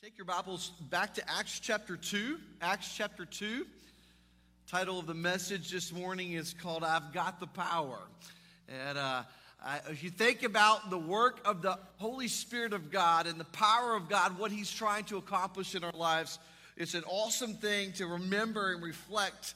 Take your Bibles back to Acts chapter 2. Acts chapter 2. Title of the message this morning is called I've Got the Power. And uh, I, if you think about the work of the Holy Spirit of God and the power of God, what He's trying to accomplish in our lives, it's an awesome thing to remember and reflect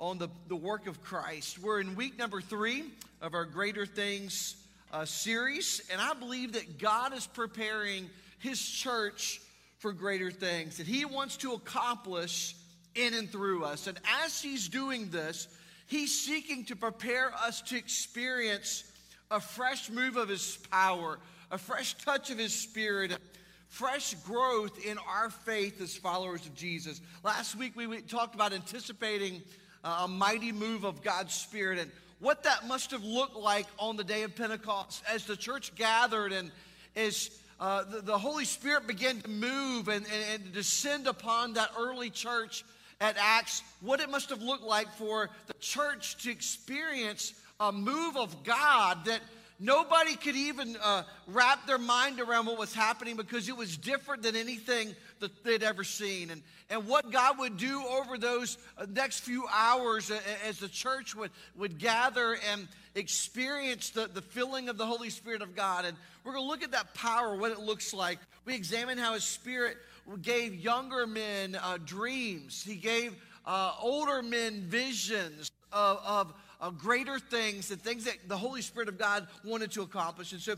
on the, the work of Christ. We're in week number three of our Greater Things uh, series, and I believe that God is preparing His church for greater things that He wants to accomplish in and through us. And as He's doing this, He's seeking to prepare us to experience a fresh move of His power, a fresh touch of His Spirit, fresh growth in our faith as followers of Jesus. Last week we talked about anticipating uh, a mighty move of God's Spirit and what that must have looked like on the day of Pentecost as the church gathered and as uh, the, the, Holy Spirit began to move and, and, and descend upon that early church at Acts, what it must have looked like for the church to experience a move of God that nobody could even uh, wrap their mind around what was happening because it was different than anything that they'd ever seen. And, and what God would do over those uh, next few hours as the church would, would gather and experience the, the filling of the Holy Spirit of God. And we're going to look at that power, what it looks like. We examine how His Spirit gave younger men uh, dreams, He gave uh, older men visions of, of, of greater things, the things that the Holy Spirit of God wanted to accomplish. And so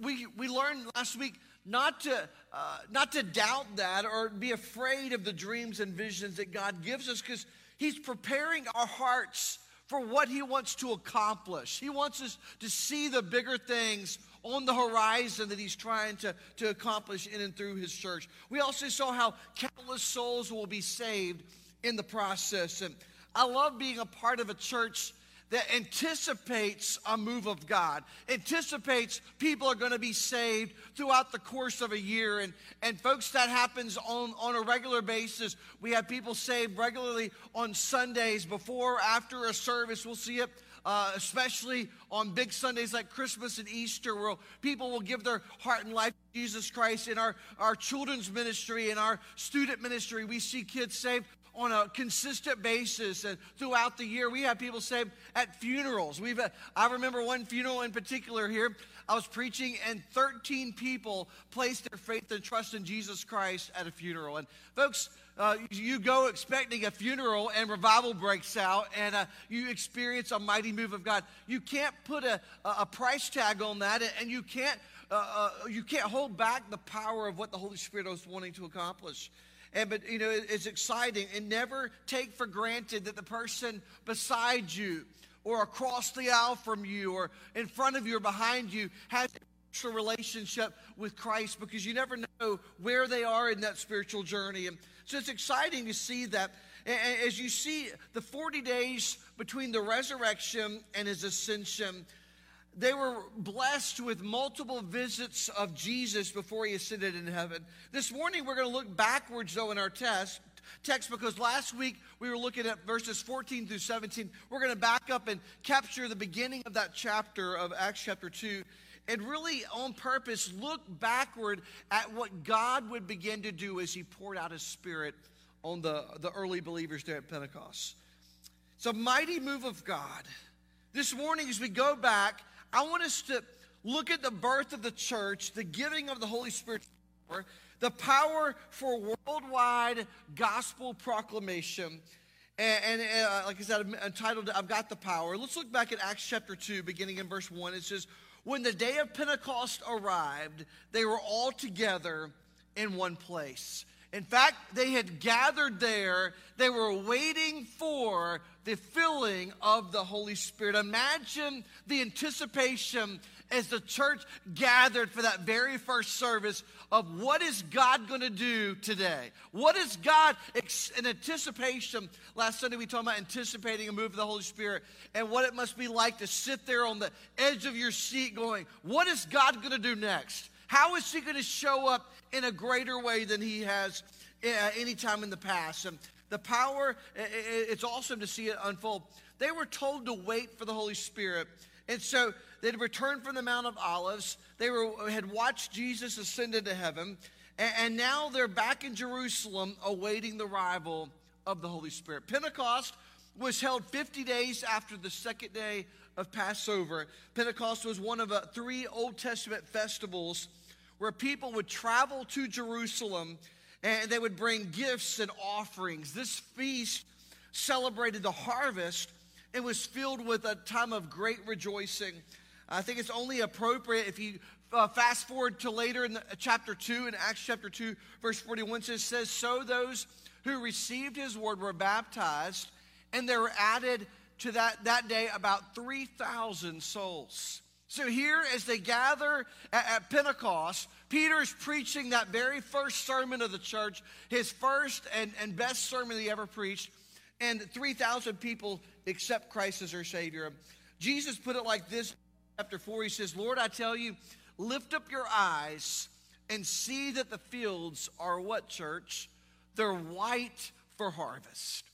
we, we learned last week not to, uh, not to doubt that or be afraid of the dreams and visions that God gives us because He's preparing our hearts for what He wants to accomplish. He wants us to see the bigger things on the horizon that He's trying to, to accomplish in and through His church. We also saw how countless souls will be saved in the process. And I love being a part of a church that anticipates a move of God, anticipates people are going to be saved throughout the course of a year. And, and folks, that happens on, on a regular basis. We have people saved regularly on Sundays before, after a service. We'll see it. Uh, especially on big Sundays like Christmas and Easter, where people will give their heart and life to Jesus Christ. In our, our children's ministry, in our student ministry, we see kids saved on a consistent basis and throughout the year. We have people say at funerals. We've, uh, I remember one funeral in particular here. I was preaching, and 13 people placed their faith and trust in Jesus Christ at a funeral. And folks, uh, you go expecting a funeral and revival breaks out and uh, you experience a mighty move of God. You can't put a, a price tag on that and you can't, uh, uh, you can't hold back the power of what the Holy Spirit is wanting to accomplish. And but you know, it's exciting. And never take for granted that the person beside you or across the aisle from you or in front of you or behind you has a relationship with Christ because you never know where they are in that spiritual journey. And so it's exciting to see that. As you see the 40 days between the resurrection and his ascension, they were blessed with multiple visits of Jesus before he ascended in heaven. This morning, we're going to look backwards, though, in our test, text because last week we were looking at verses 14 through 17. We're going to back up and capture the beginning of that chapter of Acts chapter 2 and really, on purpose, look backward at what God would begin to do as he poured out his spirit on the, the early believers there at Pentecost. It's a mighty move of God. This morning, as we go back, I want us to look at the birth of the church, the giving of the Holy Spirit, the power for worldwide gospel proclamation. And, and uh, like I said, I'm entitled, I've Got the Power. Let's look back at Acts chapter 2, beginning in verse 1. It says, When the day of Pentecost arrived, they were all together in one place. In fact, they had gathered there. They were waiting for the filling of the Holy Spirit. Imagine the anticipation as the church gathered for that very first service of what is God going to do today? What is God in anticipation? Last Sunday we talked about anticipating a move of the Holy Spirit and what it must be like to sit there on the edge of your seat going, what is God going to do next? How is he going to show up in a greater way than he has any time in the past? And the power, it's awesome to see it unfold. They were told to wait for the Holy Spirit. And so they'd returned from the Mount of Olives. They were, had watched Jesus ascend into heaven. And now they're back in Jerusalem awaiting the arrival of the Holy Spirit. Pentecost was held 50 days after the second day of Passover. Pentecost was one of uh, three Old Testament festivals where people would travel to Jerusalem and they would bring gifts and offerings. This feast celebrated the harvest and was filled with a time of great rejoicing. I think it's only appropriate if you uh, fast forward to later in the, uh, chapter 2, in Acts chapter 2, verse 41, it says, So those who received his word were baptized, and there were added to that, that day about 3,000 souls. So here, as they gather at, at Pentecost, Peter is preaching that very first sermon of the church, his first and, and best sermon he ever preached, and 3,000 people accept Christ as their Savior. Jesus put it like this, chapter 4, he says, Lord, I tell you, lift up your eyes and see that the fields are what, church? They're white for harvest.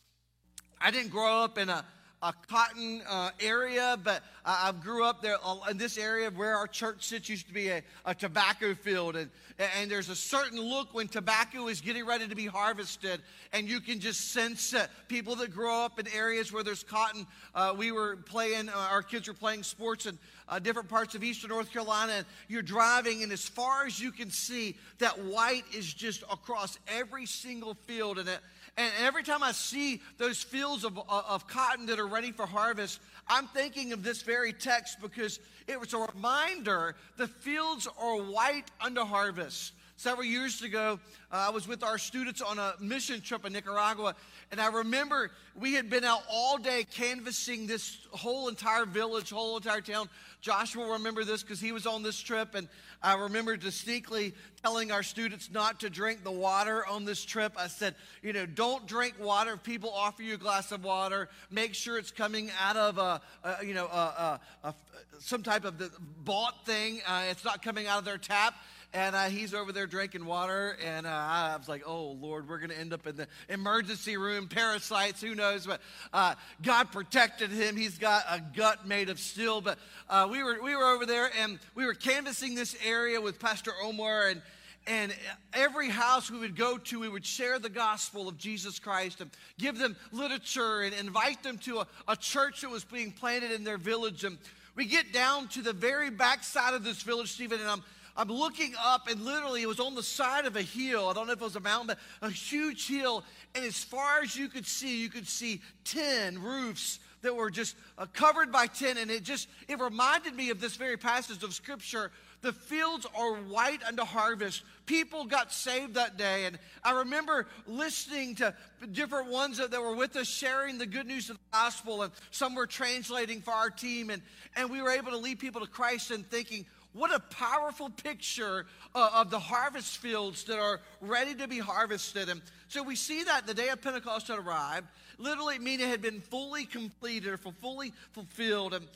I didn't grow up in a a cotton uh, area, but I, grew up there uh, in this area where our church sits used to be a, a, tobacco field. And, and there's a certain look when tobacco is getting ready to be harvested, and you can just sense it. People that grow up in areas where there's cotton, uh, we were playing, uh, our kids were playing sports in uh, different parts of eastern North Carolina, and you're driving, and as far as you can see, that white is just across every single field. And it, and every time I see those fields of, of cotton that are ready for harvest, I'm thinking of this very text because it was a reminder the fields are white unto harvest. Several years ago, uh, I was with our students on a mission trip in Nicaragua, and I remember we had been out all day canvassing this whole entire village, whole entire town. Joshua will remember this because he was on this trip, and I remember distinctly telling our students not to drink the water on this trip. I said, you know, don't drink water. If people offer you a glass of water, make sure it's coming out of a, a you know, a, a, some type of the bought thing. Uh, it's not coming out of their tap and uh, he's over there drinking water. And uh, I was like, oh, Lord, we're going to end up in the emergency room, parasites, who knows. But uh, God protected him. He's got a gut made of steel. But uh, we, were, we were over there and we were canvassing this area with Pastor Omar. And and every house we would go to, we would share the gospel of Jesus Christ and give them literature and invite them to a, a church that was being planted in their village. And we get down to the very backside of this village, Stephen, and I'm I'm looking up, and literally it was on the side of a hill. I don't know if it was a mountain, but a huge hill. And as far as you could see, you could see 10 roofs that were just uh, covered by tin. And it just, it reminded me of this very passage of scripture. The fields are white unto harvest. People got saved that day. And I remember listening to different ones that, that were with us sharing the good news of the gospel. And some were translating for our team. And, and we were able to lead people to Christ and thinking, what a powerful picture uh, of the harvest fields that are ready to be harvested. And so we see that the day of Pentecost had arrived, literally meaning it had been fully completed or fully fulfilled. And,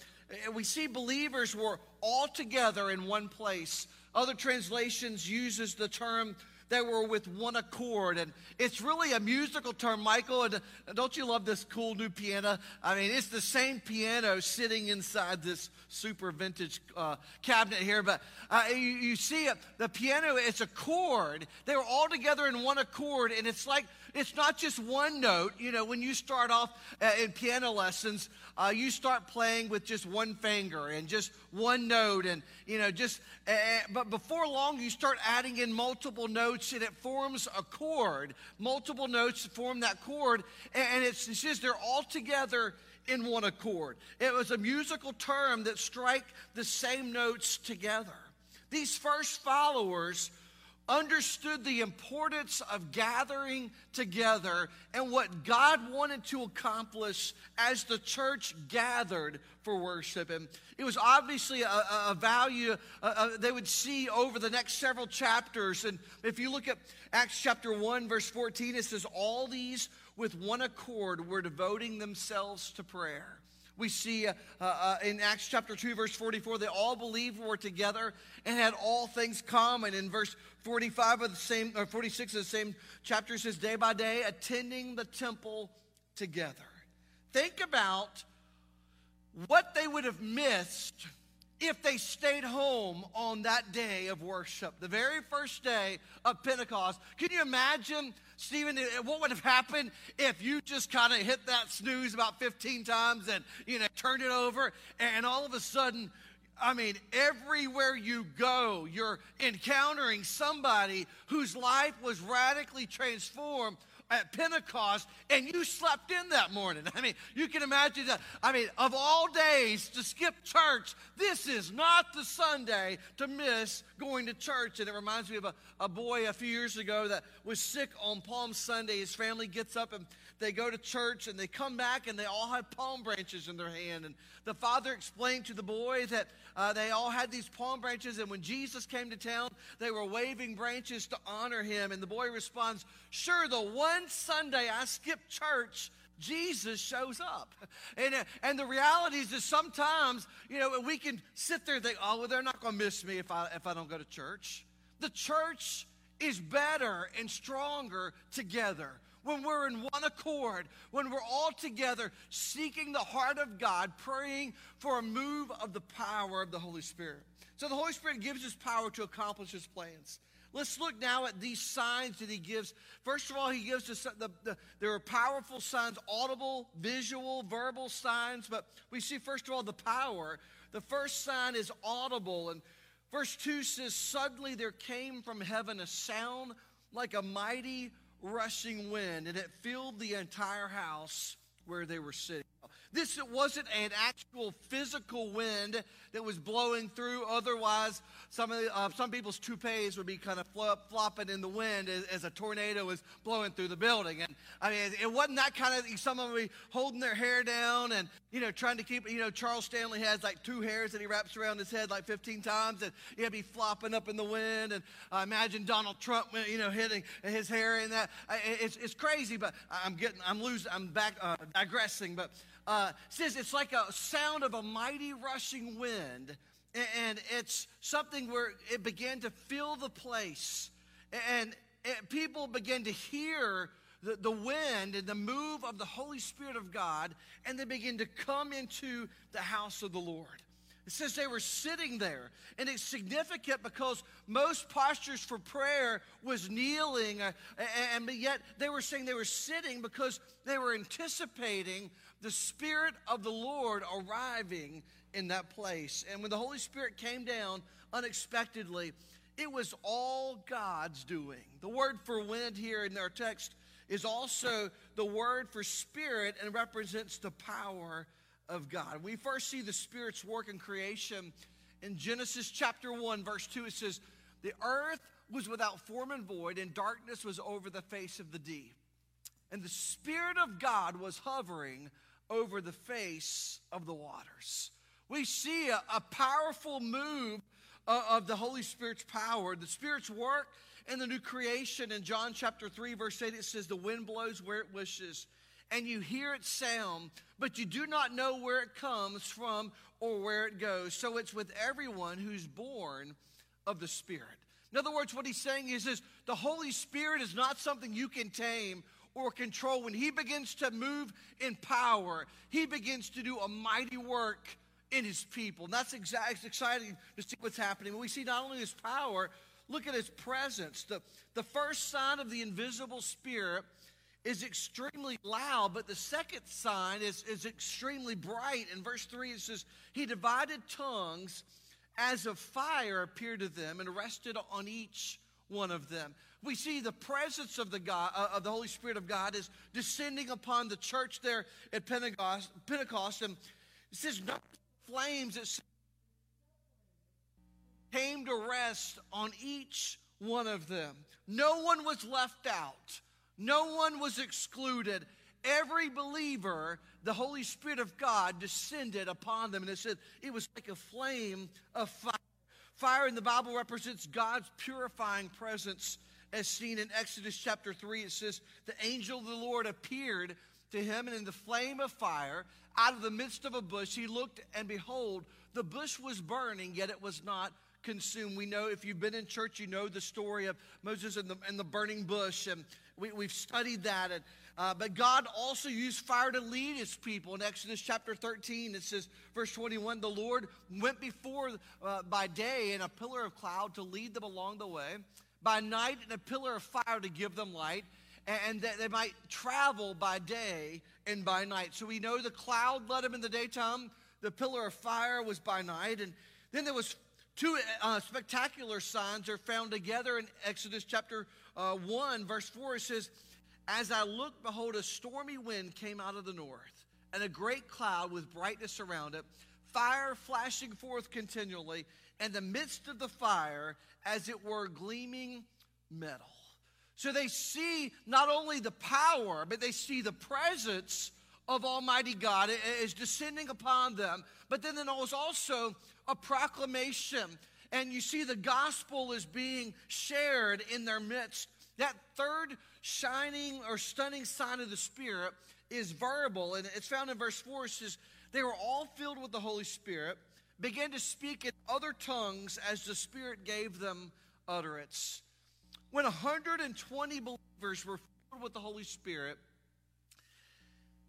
and we see believers were all together in one place. Other translations uses the term they were with one accord. And it's really a musical term, Michael. And don't you love this cool new piano? I mean, it's the same piano sitting inside this super vintage uh, cabinet here. But uh, you, you, see it, the piano, it's a chord. They were all together in one accord. And it's like, it's not just one note. You know, when you start off uh, in piano lessons, uh, you start playing with just one finger and just one note. And, you know, just, uh, but before long, you start adding in multiple notes and it forms a chord. Multiple notes form that chord. And it's, it's just, they're all together in one accord. It was a musical term that strike the same notes together. These first followers understood the importance of gathering together and what God wanted to accomplish as the church gathered for worship. And it was obviously a, a value uh, they would see over the next several chapters. And if you look at Acts chapter 1, verse 14, it says, All these with one accord were devoting themselves to prayer. We see uh, uh, in Acts chapter 2, verse 44, they all believed were together and had all things common. In verse 45 of the same, or 46 of the same chapter says, day by day, attending the temple together. Think about what they would have missed if they stayed home on that day of worship, the very first day of Pentecost. Can you imagine, Stephen, what would have happened if you just kind of hit that snooze about 15 times and, you know, turned it over and all of a sudden, I mean, everywhere you go, you're encountering somebody whose life was radically transformed at Pentecost and you slept in that morning. I mean, you can imagine that. I mean, of all days to skip church, this is not the Sunday to miss going to church. And it reminds me of a, a boy a few years ago that was sick on Palm Sunday. His family gets up and they go to church and they come back and they all have palm branches in their hand. And the father explained to the boy that uh, they all had these palm branches, and when Jesus came to town, they were waving branches to honor him. And the boy responds, Sure, the one Sunday I skip church, Jesus shows up. And, uh, and the reality is that sometimes, you know, we can sit there and think, oh, well, they're not going to miss me if I, if I don't go to church. The church is better and stronger together when we're in one accord, when we're all together seeking the heart of God, praying for a move of the power of the Holy Spirit. So the Holy Spirit gives us power to accomplish his plans. Let's look now at these signs that he gives. First of all, he gives us the, the, there are powerful signs, audible, visual, verbal signs, but we see, first of all, the power. The first sign is audible. And verse 2 says, Suddenly there came from heaven a sound like a mighty rushing wind, and it filled the entire house where they were sitting. This wasn't an actual physical wind that was blowing through. Otherwise, some, of the, uh, some people's toupees would be kind of flop, flopping in the wind as, as, a tornado was blowing through the building. And I mean, it wasn't that kind of, some of them be holding their hair down and, you know, trying to keep, you know, Charles Stanley has like two hairs that he wraps around his head like 15 times and he'd be flopping up in the wind. And uh, imagine Donald Trump, you know, hitting his hair in that. It's, it's crazy, but I'm getting, I'm losing, I'm back, uh, digressing. But uh, says it's like a sound of a mighty rushing wind, and it's something where it began to fill the place, and people began to hear the, the wind and the move of the Holy Spirit of God, and they begin to come into the house of the Lord. It says they were sitting there. And it's significant because most postures for prayer was kneeling, uh, and yet they were saying they were sitting because they were anticipating the Spirit of the Lord arriving in that place. And when the Holy Spirit came down unexpectedly, it was all God's doing. The word for wind here in our text is also the word for spirit and represents the power of God. We first see the Spirit's work in creation in Genesis chapter 1, verse 2. It says, The earth was without form and void, and darkness was over the face of the deep. And the Spirit of God was hovering over the face of the waters. We see a, a powerful move uh, of the Holy Spirit's power, the Spirit's work in the new creation. In John chapter 3, verse 8, it says, The wind blows where it wishes, and you hear its sound, but you do not know where it comes from or where it goes. So it's with everyone who's born of the Spirit. In other words, what he's saying is, is the Holy Spirit is not something you can tame or control. When He begins to move in power, He begins to do a mighty work in His people. And that's exactly exciting to see what's happening. We see not only His power, look at His presence. The, the first sign of the invisible Spirit is extremely loud, but the second sign is, is extremely bright. In verse 3, it says, He divided tongues as of fire appeared to them and rested on each one of them. We see the presence of the God uh, of the Holy Spirit of God is descending upon the church there at Pentecost, Pentecost and it says no flames it came to rest on each one of them. No one was left out. No one was excluded. Every believer, the Holy Spirit of God descended upon them. And it said it was like a flame of fire. Fire in the Bible represents God's purifying presence, as seen in Exodus chapter 3. It says, The angel of the Lord appeared to him, and in the flame of fire, out of the midst of a bush, he looked, and behold, the bush was burning, yet it was not consumed. We know if you've been in church, you know the story of Moses and the, and the burning bush. And we, we've studied that. And, uh, but God also used fire to lead his people. In Exodus chapter 13, it says, verse 21, the Lord went before uh, by day in a pillar of cloud to lead them along the way, by night and a pillar of fire to give them light, and that they might travel by day and by night. So we know the cloud led them in the daytime, the pillar of fire was by night, and then there was two uh, spectacular signs are found together in Exodus chapter uh, 1, verse 4. It says, as I looked, behold, a stormy wind came out of the north, and a great cloud with brightness around it, fire flashing forth continually, and the midst of the fire, as it were, gleaming metal. So they see not only the power, but they see the presence of Almighty God is descending upon them. But then there was also a proclamation, and you see the gospel is being shared in their midst. That third shining or stunning sign of the Spirit is verbal, and it's found in verse 4. It says, They were all filled with the Holy Spirit, began to speak in other tongues as the Spirit gave them utterance. When 120 believers were filled with the Holy Spirit,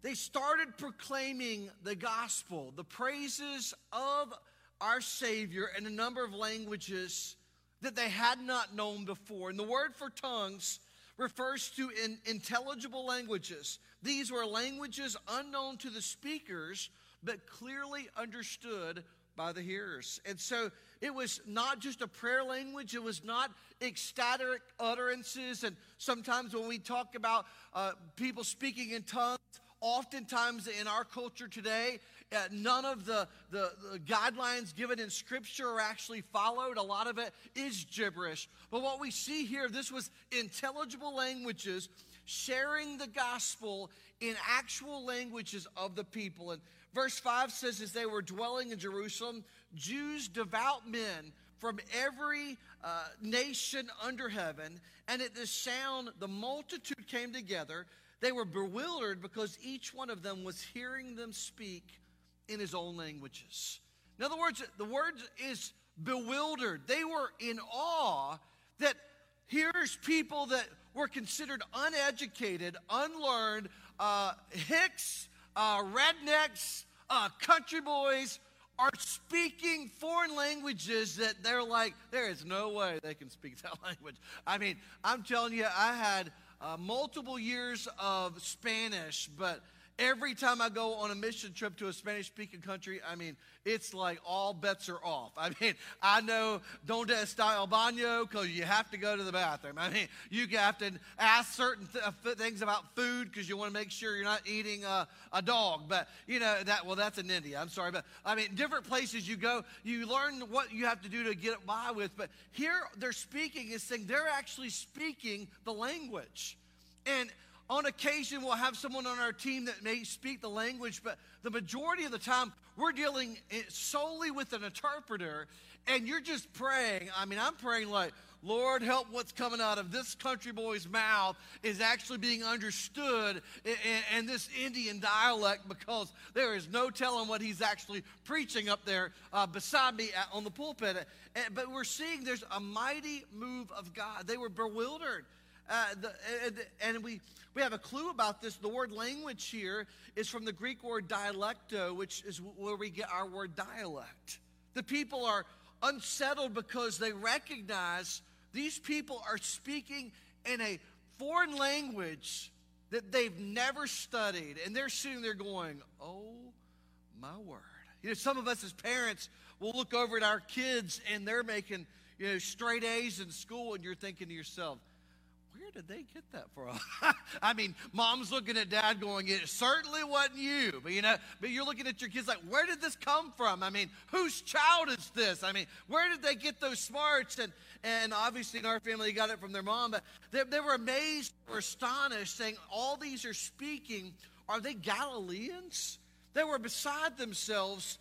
they started proclaiming the gospel, the praises of our Savior in a number of languages that they had not known before. And the word for tongues refers to in intelligible languages. These were languages unknown to the speakers, but clearly understood by the hearers. And so it was not just a prayer language, it was not ecstatic utterances. And sometimes when we talk about uh, people speaking in tongues, oftentimes in our culture today, uh, none of the, the, the, guidelines given in Scripture are actually followed. A lot of it is gibberish. But what we see here, this was intelligible languages sharing the gospel in actual languages of the people. And verse 5 says, as they were dwelling in Jerusalem, Jews, devout men, from every uh, nation under heaven, and at this sound, the multitude came together. They were bewildered because each one of them was hearing them speak in his own languages. In other words, the word is bewildered. They were in awe that here's people that were considered uneducated, unlearned, uh, hicks, uh, rednecks, uh, country boys are speaking foreign languages that they're like, there is no way they can speak that language. I mean, I'm telling you, I had uh, multiple years of Spanish, but Every time I go on a mission trip to a Spanish speaking country, I mean, it's like all bets are off. I mean, I know donde está el baño because you have to go to the bathroom. I mean, you have to ask certain th- uh, things about food because you want to make sure you're not eating a, a dog. But, you know, that, well, that's in India. I'm sorry. But, I mean, different places you go, you learn what you have to do to get by with. But here they're speaking is saying they're actually speaking the language. And on occasion, we'll have someone on our team that may speak the language, but the majority of the time, we're dealing solely with an interpreter, and you're just praying. I mean, I'm praying like, Lord, help what's coming out of this country boy's mouth is actually being understood in, in, in this Indian dialect because there is no telling what he's actually preaching up there uh, beside me on the pulpit. But we're seeing there's a mighty move of God. They were bewildered. Uh, the, and we, we have a clue about this. The word language here is from the Greek word dialecto, which is where we get our word dialect. The people are unsettled because they recognize these people are speaking in a foreign language that they've never studied. And they're sitting there going, oh my word. You know, some of us as parents will look over at our kids and they're making, you know, straight A's in school, and you're thinking to yourself, where did they get that from? I mean, mom's looking at dad going, it certainly wasn't you. But you know, but you're looking at your kids like, where did this come from? I mean, whose child is this? I mean, where did they get those smarts? And and obviously in our family, they got it from their mom, but they, they were amazed or astonished, saying, All these are speaking. Are they Galileans? They were beside themselves,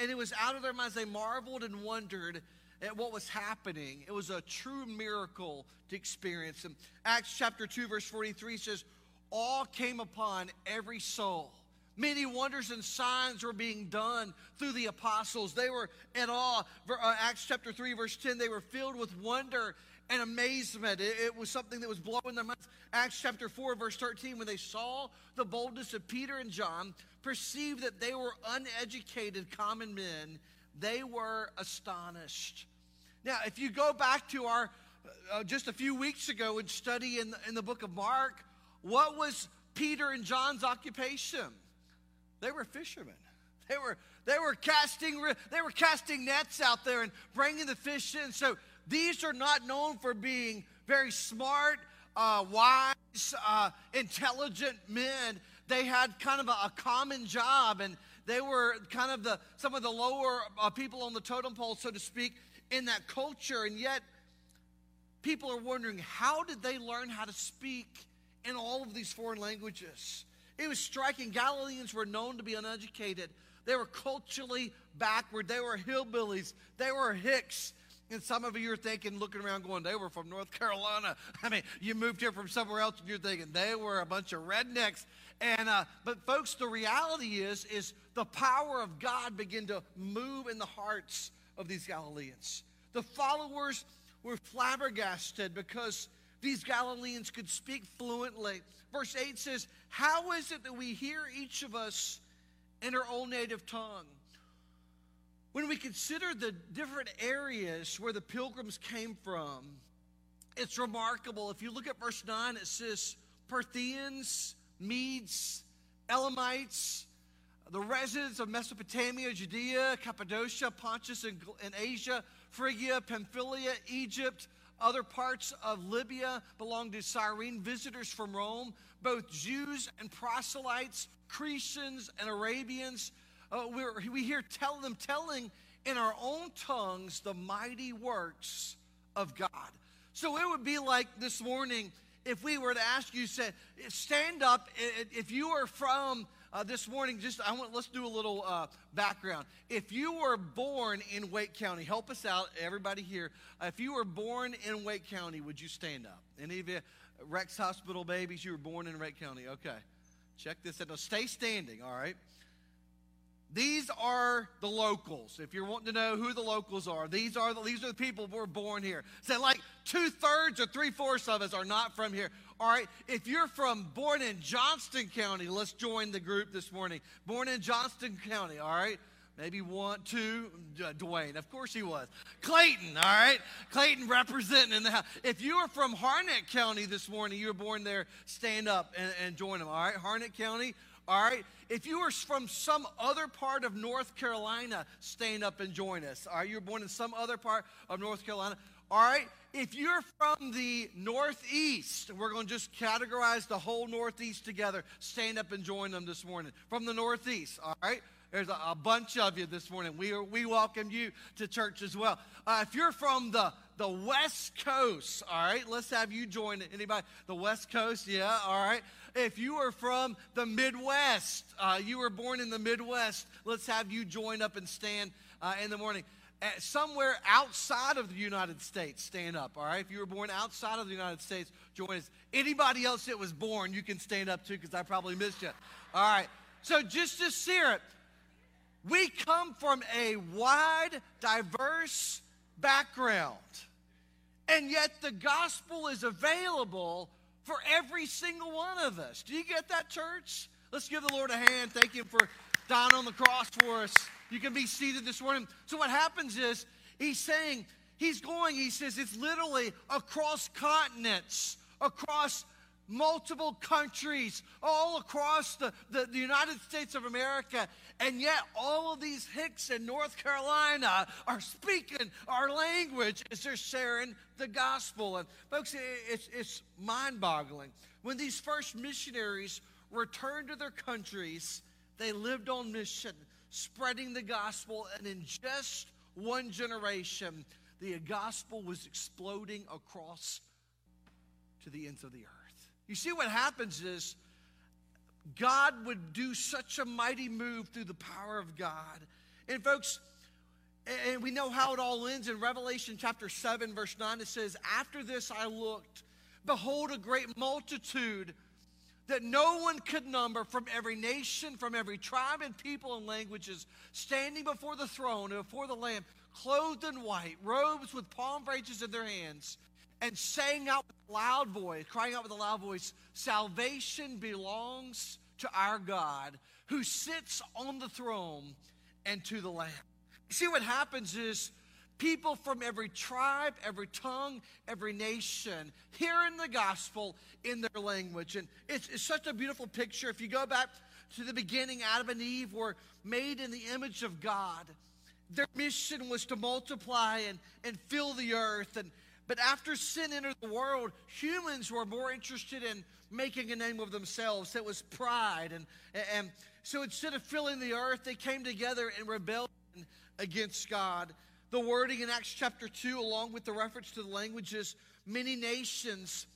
and it was out of their minds. They marveled and wondered at what was happening. It was a true miracle to experience. And Acts chapter 2, verse 43 says, All came upon every soul. Many wonders and signs were being done through the apostles. They were in awe. Uh, Acts chapter 3, verse 10, they were filled with wonder and amazement. It, it, was something that was blowing their minds. Acts chapter 4, verse 13, when they saw the boldness of Peter and John, perceived that they were uneducated common men, they were astonished. Now, if you go back to our uh, just a few weeks ago and study in the, in the book of Mark, what was Peter and John's occupation? They were fishermen. They were they were casting they were casting nets out there and bringing the fish in. So these are not known for being very smart, uh, wise, uh, intelligent men. They had kind of a, a, common job, and they were kind of the some of the lower uh, people on the totem pole, so to speak, in that culture. And yet, people are wondering how did they learn how to speak in all of these foreign languages? It was striking. Galileans were known to be uneducated. They were culturally backward. They were hillbillies. They were hicks. And some of you are thinking, looking around, going, they were from North Carolina. I mean, you moved here from somewhere else, and you're thinking they were a bunch of rednecks. And uh, but folks, the reality is, is the power of God began to move in the hearts of these Galileans. The followers were flabbergasted because these Galileans could speak fluently. Verse 8 says, How is it that we hear each of us in our own native tongue? When we consider the different areas where the pilgrims came from, it's remarkable. If you look at verse 9, it says Parthians, Medes, Elamites, the residents of Mesopotamia, Judea, Cappadocia, Pontus, and, Asia, Phrygia, Pamphylia, Egypt, other parts of Libya belong to Cyrene, visitors from Rome, both Jews and proselytes, Cretans and Arabians, uh, we hear tell them telling in our own tongues the mighty works of God. So it would be like this morning if we were to ask you, say, stand up. If you are from uh, this morning, just I want let's do a little uh, background. If you were born in Wake County, help us out, everybody here. Uh, if you were born in Wake County, would you stand up? Any of you, Rex Hospital babies, you were born in Wake County? Okay, check this out. Now stay standing. All right. These are the locals. If you're wanting to know who the locals are, these are the, these are the people who were born here. So, like two thirds or three fourths of us are not from here. All right. If you're from born in Johnston County, let's join the group this morning. Born in Johnston County. All right. Maybe one, two, uh, Dwayne. Of course he was. Clayton, all right? Clayton representing in the house. If you are from Harnett County this morning, you were born there, stand up and, and join them, all right? Harnett County, all right? If you are from some other part of North Carolina, stand up and join us. All right? You were born in some other part of North Carolina. All right? If you're from the Northeast, we're going to just categorize the whole Northeast together. Stand up and join them this morning. From the Northeast, all right? There's a, a bunch of you this morning. We, are, we welcome you to church as well. Uh, if you're from the, the West Coast, all right, let's have you join. Anybody? The West Coast, yeah, all right. If you are from the Midwest, uh, you were born in the Midwest, let's have you join up and stand uh, in the morning. Uh, somewhere outside of the United States, stand up, all right? If you were born outside of the United States, join us. Anybody else that was born, you can stand up too because I probably missed you. All right. So just to see it, we come from a wide, diverse background. And yet the gospel is available for every single one of us. Do you get that, church? Let's give the Lord a hand. Thank Him for dying on the cross for us. You can be seated this morning. So, what happens is, He's saying, He's going, He says, it's literally across continents, across multiple countries all across the, the, the, United States of America. And yet, all of these Hicks in North Carolina are speaking our language as they're sharing the gospel. And, folks, it's, it's mind boggling. When these first missionaries returned to their countries, they lived on mission, spreading the gospel. And in just one generation, the gospel was exploding across to the ends of the earth. You see, what happens is God would do such a mighty move through the power of God. And, folks, and we know how it all ends in Revelation chapter 7, verse 9. It says, After this I looked, behold, a great multitude that no one could number from every nation, from every tribe and people and languages, standing before the throne and before the Lamb, clothed in white, robes with palm branches in their hands and saying out with a loud voice, crying out with a loud voice, Salvation belongs to our God who sits on the throne and to the Lamb. See, what happens is people from every tribe, every tongue, every nation hearing the gospel in their language. And it's, it's such a beautiful picture. If you go back to the beginning, Adam and Eve were made in the image of God. Their mission was to multiply and, and fill the earth. And, but after sin entered the world, humans were more interested in making a name of themselves. It was pride. And, and so instead of filling the earth, they came together in rebellion against God. The wording in Acts chapter 2, along with the reference to the languages, many nations,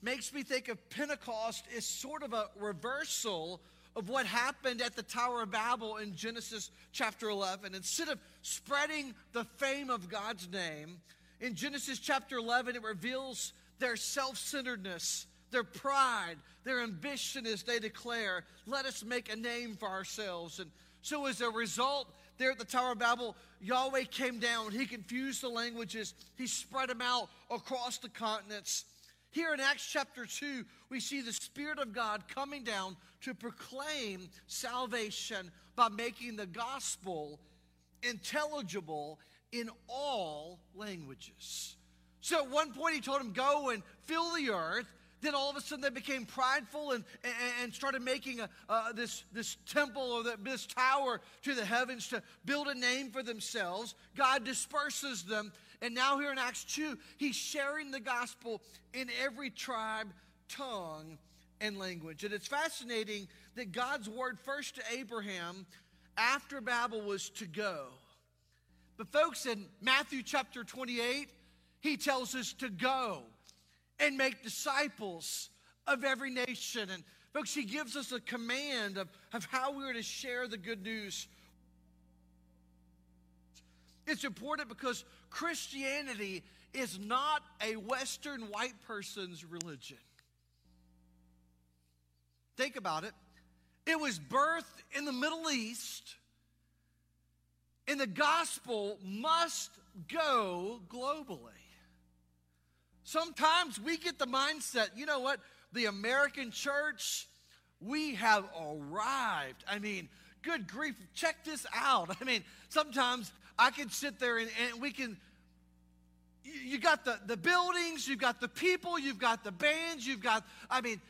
makes me think of Pentecost as sort of a reversal of what happened at the Tower of Babel in Genesis chapter 11. Instead of spreading the fame of God's name, in Genesis chapter 11, it reveals their self centeredness, their pride, their ambition as they declare, let us make a name for ourselves. And so, as a result, there at the Tower of Babel, Yahweh came down. He confused the languages, He spread them out across the continents. Here in Acts chapter 2, we see the Spirit of God coming down to proclaim salvation by making the gospel intelligible in all languages. So at one point, he told him, Go and fill the earth. Then all of a sudden they became prideful and, and, and started making a, uh, this, this temple or the, this tower to the heavens to build a name for themselves. God disperses them and now, here in Acts 2, he's sharing the gospel in every tribe, tongue, and language. And it's fascinating that God's word first to Abraham after Babel was to go. But, folks, in Matthew chapter 28, he tells us to go and make disciples of every nation. And, folks, he gives us a command of, of how we are to share the good news it's important because Christianity is not a Western white person's religion. Think about it. It was birthed in the Middle East, and the gospel must go globally. Sometimes we get the mindset, you know what? The American church, we have arrived. I mean, good grief, check this out. I mean, sometimes I can sit there and, and we can. You got the, the buildings, you've got the people, you've got the bands, you've got, I mean,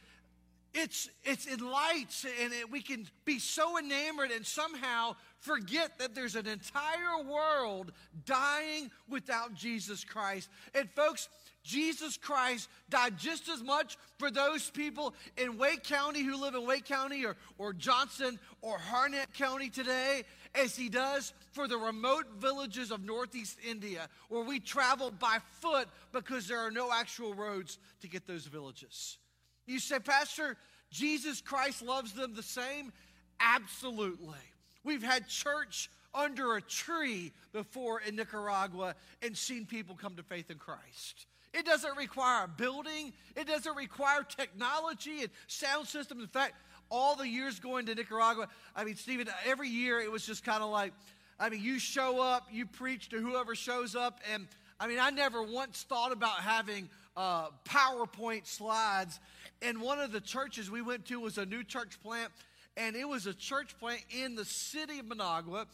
it's it's in lights and it, we can be so enamored and somehow forget that there's an entire world dying without Jesus Christ. And folks, Jesus Christ died just as much for those people in Wake County who live in Wake County or, or Johnston or Harnett County today as he does for the remote villages of Northeast India where we travel by foot because there are no actual roads to get those villages. You say, Pastor, Jesus Christ loves them the same? Absolutely. We've had church under a tree before in Nicaragua and seen people come to faith in Christ. It doesn't require a building. It doesn't require technology and sound systems. In fact, all the years going to Nicaragua, I mean, Stephen, every year it was just kind of like, I mean, you show up, you preach to whoever shows up, and I mean, I never once thought about having uh, PowerPoint slides. And one of the churches we went to was a new church plant, and it was a church plant in the city of Managua,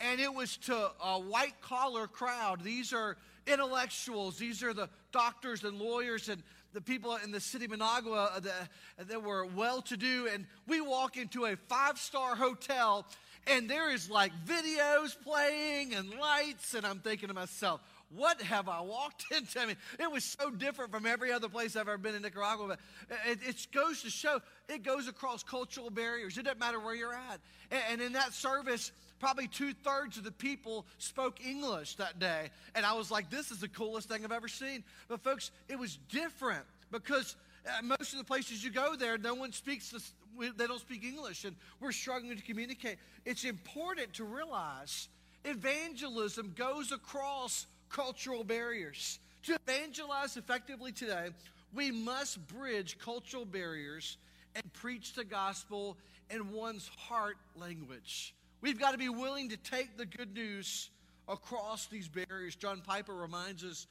and it was to a white collar crowd. These are intellectuals. These are the doctors and lawyers and the people in the city of Managua uh, that, that were well to do. And we walk into a five star hotel, and there is like videos playing and lights. And I'm thinking to myself, what have I walked into? I mean, it was so different from every other place I've ever been in Nicaragua. But it, it goes to show it goes across cultural barriers. It doesn't matter where you're at. And, and in that service, probably two thirds of the people spoke English that day. And I was like, this is the coolest thing I've ever seen. But, folks, it was different because uh, most of the places you go there, no one speaks this, they don't speak English, and we're struggling to communicate. It's important to realize evangelism goes across cultural barriers. To evangelize effectively today, we must bridge cultural barriers and preach the gospel in one's heart language. We've got to be willing to take the good news across these barriers. John Piper reminds us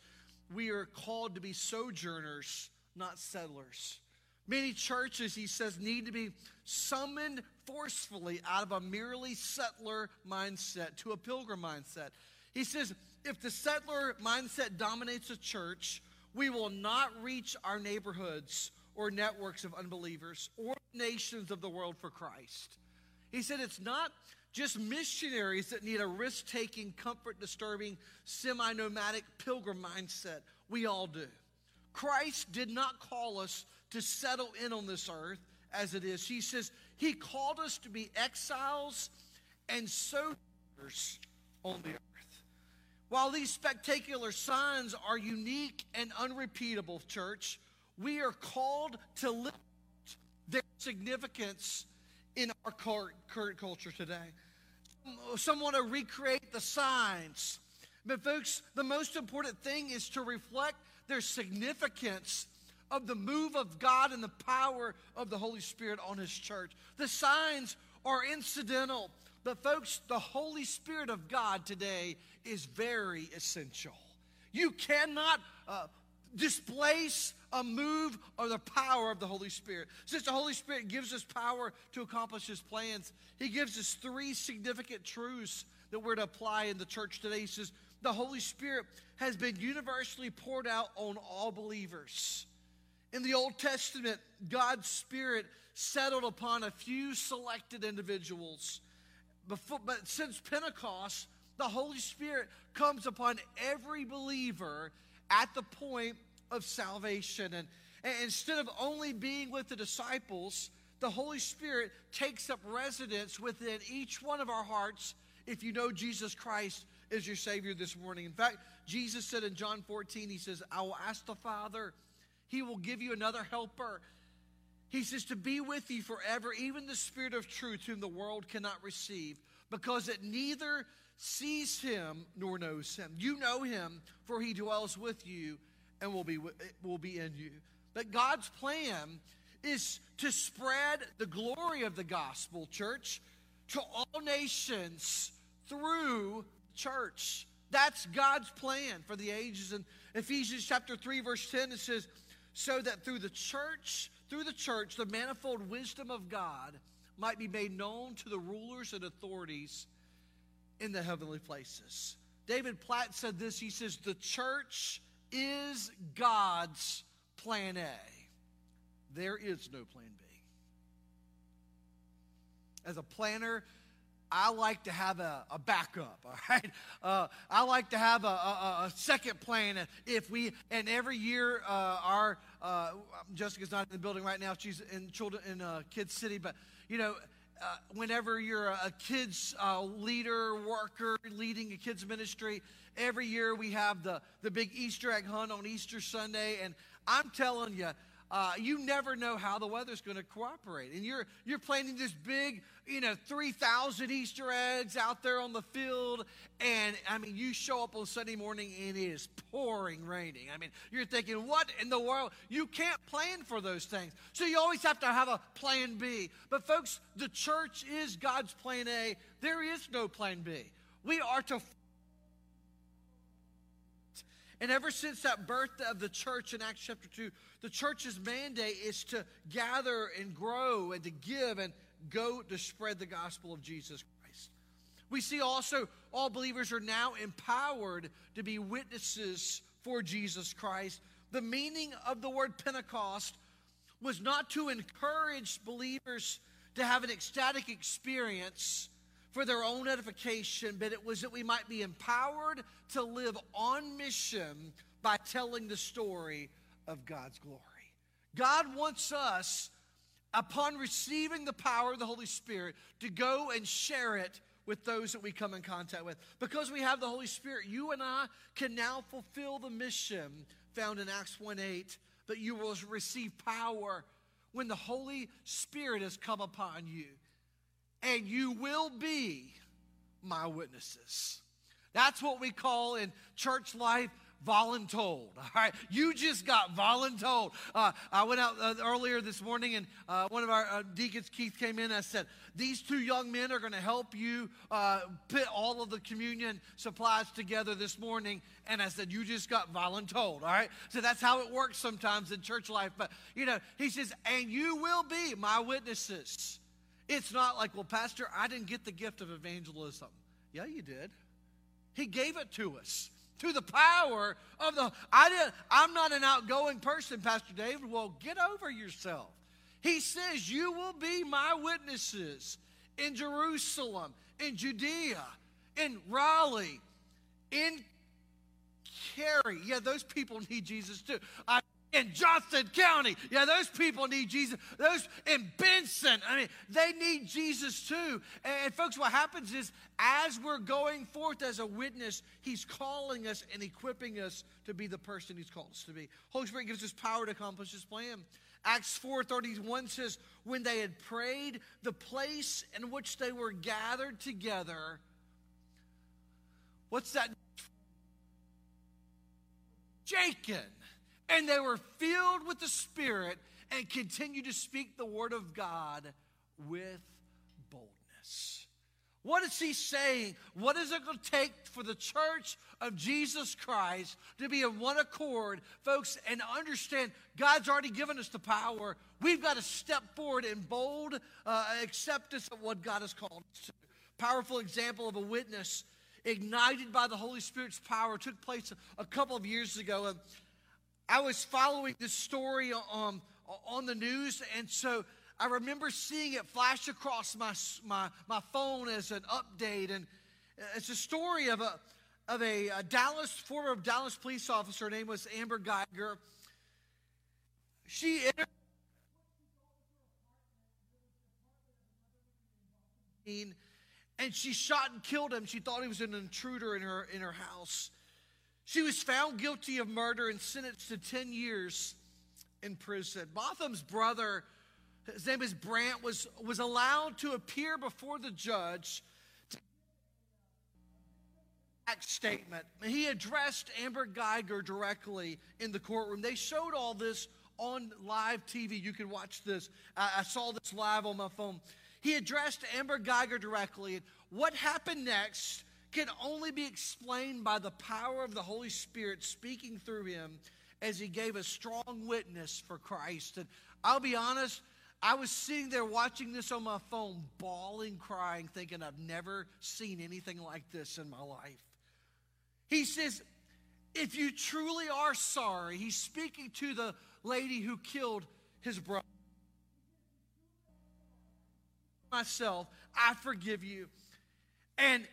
we are called to be sojourners, not settlers. Many churches, he says, need to be summoned forcefully out of a merely settler mindset to a pilgrim mindset. He says, if the settler mindset dominates a church, we will not reach our neighborhoods or networks of unbelievers or nations of the world for Christ. He said it's not just missionaries that need a risk taking, comfort disturbing, semi nomadic pilgrim mindset. We all do. Christ did not call us to settle in on this earth as it is. He says he called us to be exiles and sojourners on the earth. While these spectacular signs are unique and unrepeatable, church, we are called to live their significance in our current culture today. Some want to recreate the signs. But, folks, the most important thing is to reflect their significance of the move of God and the power of the Holy Spirit on His church. The signs are incidental, but folks, the Holy Spirit of God today is very essential. You cannot uh, displace a move or the power of the Holy Spirit. Since the Holy Spirit gives us power to accomplish His plans, He gives us three significant truths that we're to apply in the church today. He says, the Holy Spirit has been universally poured out on all believers. In the Old Testament, God's Spirit settled upon a few selected individuals. Before, but since Pentecost, the Holy Spirit comes upon every believer at the point of salvation. And, and instead of only being with the disciples, the Holy Spirit takes up residence within each one of our hearts if you know Jesus Christ is your Savior this morning. In fact, Jesus said in John 14, He says, I will ask the Father he will give you another helper. He says to be with you forever, even the Spirit of truth, whom the world cannot receive, because it neither sees him nor knows him. You know him, for he dwells with you and will be, will be in you. But God's plan is to spread the glory of the gospel, church, to all nations through church. That's God's plan for the ages. In Ephesians chapter 3, verse 10, it says, so that through the church, through the church, the manifold wisdom of God might be made known to the rulers and authorities in the heavenly places. David Platt said this he says, The church is God's plan A. There is no plan B. As a planner, I like to have a, a backup, all right? Uh, I like to have a, a, a, second plan. If we, and every year, uh, our, uh, Jessica's not in the building right now, she's in children in uh, Kids City, but, you know, uh, whenever you're a, kids uh, leader, worker, leading a kids ministry, every year we have the, the big Easter egg hunt on Easter Sunday, and I'm telling you, uh, you never know how the weather's going to cooperate. And you're, you're planting this big, you know, 3,000 Easter eggs out there on the field. And I mean, you show up on Sunday morning and it is pouring raining. I mean, you're thinking, what in the world? You can't plan for those things. So you always have to have a plan B. But folks, the church is God's plan A. There is no plan B. We are to and ever since that birth of the church in Acts chapter 2, the church's mandate is to gather and grow and to give and go to spread the gospel of Jesus Christ. We see also all believers are now empowered to be witnesses for Jesus Christ. The meaning of the word Pentecost was not to encourage believers to have an ecstatic experience for their own edification, but it was that we might be empowered to live on mission by telling the story of God's glory. God wants us, upon receiving the power of the Holy Spirit, to go and share it with those that we come in contact with. Because we have the Holy Spirit, you and I can now fulfill the mission found in Acts 1 8 that you will receive power when the Holy Spirit has come upon you and you will be my witnesses. That's what we call in church life voluntold. All right, you just got voluntold. Uh, I went out uh, earlier this morning, and uh, one of our uh, deacons, Keith, came in. and I said, "These two young men are going to help you uh, put all of the communion supplies together this morning." And I said, "You just got voluntold." All right, so that's how it works sometimes in church life. But you know, he says, "And you will be my witnesses." It's not like, well, Pastor, I didn't get the gift of evangelism. Yeah, you did. He gave it to us to the power of the I didn't I'm not an outgoing person, Pastor David. Well, get over yourself. He says, You will be my witnesses in Jerusalem, in Judea, in Raleigh, in Cary. Yeah, those people need Jesus too. I in Johnston County. Yeah, those people need Jesus. Those in Benson, I mean, they need Jesus too. And, and, folks, what happens is as we're going forth as a witness, He's calling us and equipping us to be the person He's called us to be. Holy Spirit gives us power to accomplish His plan. Acts 4:31 says, "When they had prayed, the place in which they were gathered together." What's that? Shaken and they were filled with the Spirit and continued to speak the word of God with boldness. What is he saying? What is it going to take for the church of Jesus Christ to be in one accord, folks, and understand God's already given us the power? We've got to step forward in bold uh, acceptance of what God has called us to. Powerful example of a witness ignited by the Holy Spirit's power took place a couple of years ago. I was following this story um, on, on the news, and so I remember seeing it flash across my, my, my phone as an update. And uh, it's a story of a, of a, a Dallas, former Dallas police officer. Her name was Amber Guyger. She entered and she shot and killed him. She thought he was an intruder in her, in her house. She was found guilty of murder and sentenced to 10 years in prison. Botham's brother, his name is Brandt, was, was allowed to appear before the judge to statement. He addressed Amber Guyger directly in the courtroom. They showed all this on live TV. You can watch this. I, I saw this live on my phone. He addressed Amber Guyger directly. What happened next can only be explained by the power of the Holy Spirit speaking through him as he gave a strong witness for Christ. And I'll be honest, I was sitting there watching this on my phone, bawling, crying, thinking I've never seen anything like this in my life. He says, if you truly are sorry, he's speaking to the lady who killed his brother. Myself, I forgive you. And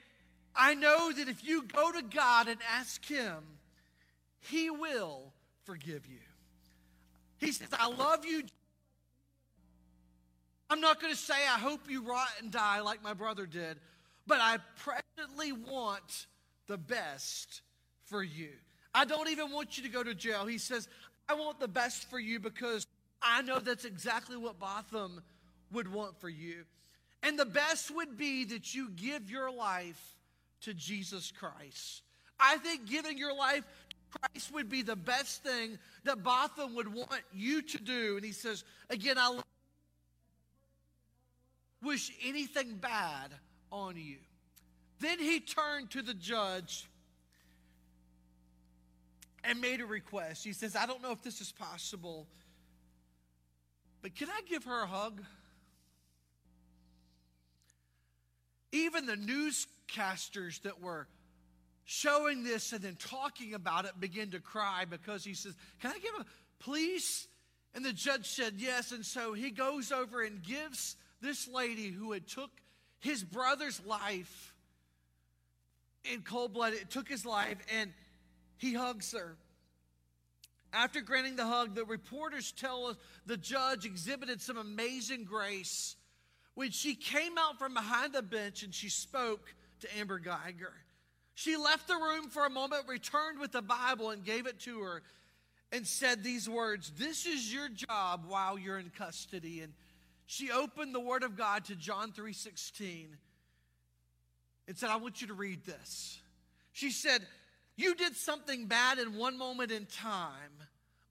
I know that if you go to God and ask Him, He will forgive you. He says, I love you. I'm not going to say, I hope you rot and die like my brother did, but I presently want the best for you. I don't even want you to go to jail. He says, I want the best for you because I know that's exactly what Botham would want for you. And the best would be that you give your life to Jesus Christ. I think giving your life to Christ would be the best thing that Botham would want you to do. And he says, again, I wish anything bad on you. Then he turned to the judge and made a request. He says, I don't know if this is possible, but can I give her a hug? Even the newscasters that were showing this and then talking about it began to cry because he says, Can I give a please? And the judge said yes. And so he goes over and gives this lady who had took his brother's life in cold blood, it took his life, and he hugs her. After granting the hug, the reporters tell us the judge exhibited some amazing grace when she came out from behind the bench and she spoke to Amber Guyger. She left the room for a moment, returned with the Bible, and gave it to her and said these words This is your job while you're in custody. And she opened the Word of God to John 3:16 and said, I want you to read this. She said, you did something bad in one moment in time,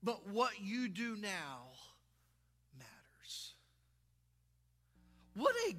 but what you do now What a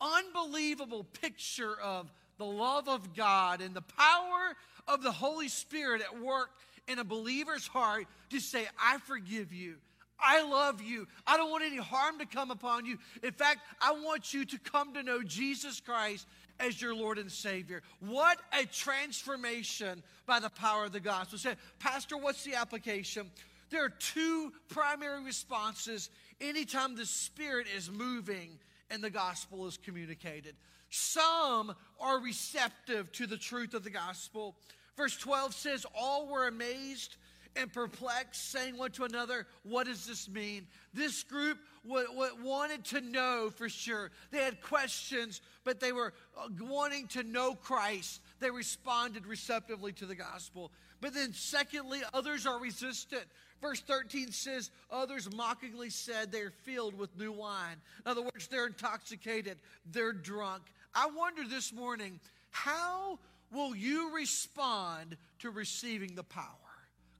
unbelievable picture of the love of God and the power of the Holy Spirit at work in a believer's heart to say, I forgive you. I love you. I don't want any harm to come upon you. In fact, I want you to come to know Jesus Christ as your Lord and Savior. What a transformation by the power of the gospel. Say, Pastor, what's the application? There are two primary responses anytime the Spirit is moving and the gospel is communicated. Some are receptive to the truth of the gospel. Verse 12 says, All were amazed and perplexed, saying one to another, What does this mean? This group w- w- wanted to know for sure. They had questions, but they were uh, wanting to know Christ. They responded receptively to the gospel. But then, secondly, others are resistant. Verse 13 says, Others mockingly said they're filled with new wine. In other words, they're intoxicated, they're drunk. I wonder this morning, how will you respond to receiving the power?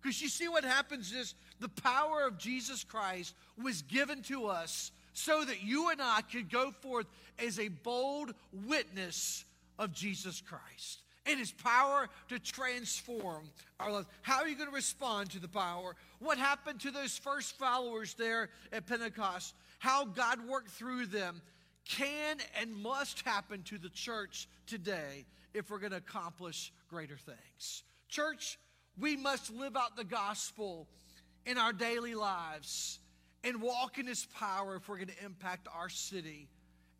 Because you see what happens is the power of Jesus Christ was given to us so that you and I could go forth as a bold witness of Jesus Christ and his power to transform our lives. How are you going to respond to the power? What happened to those first followers there at Pentecost? How God worked through them can and must happen to the church today if we're going to accomplish greater things. Church, we must live out the gospel in our daily lives and walk in his power if we're going to impact our city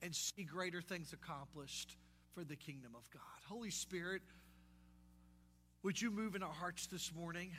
and see greater things accomplished for the kingdom of God. Holy Spirit, would you move in our hearts this morning?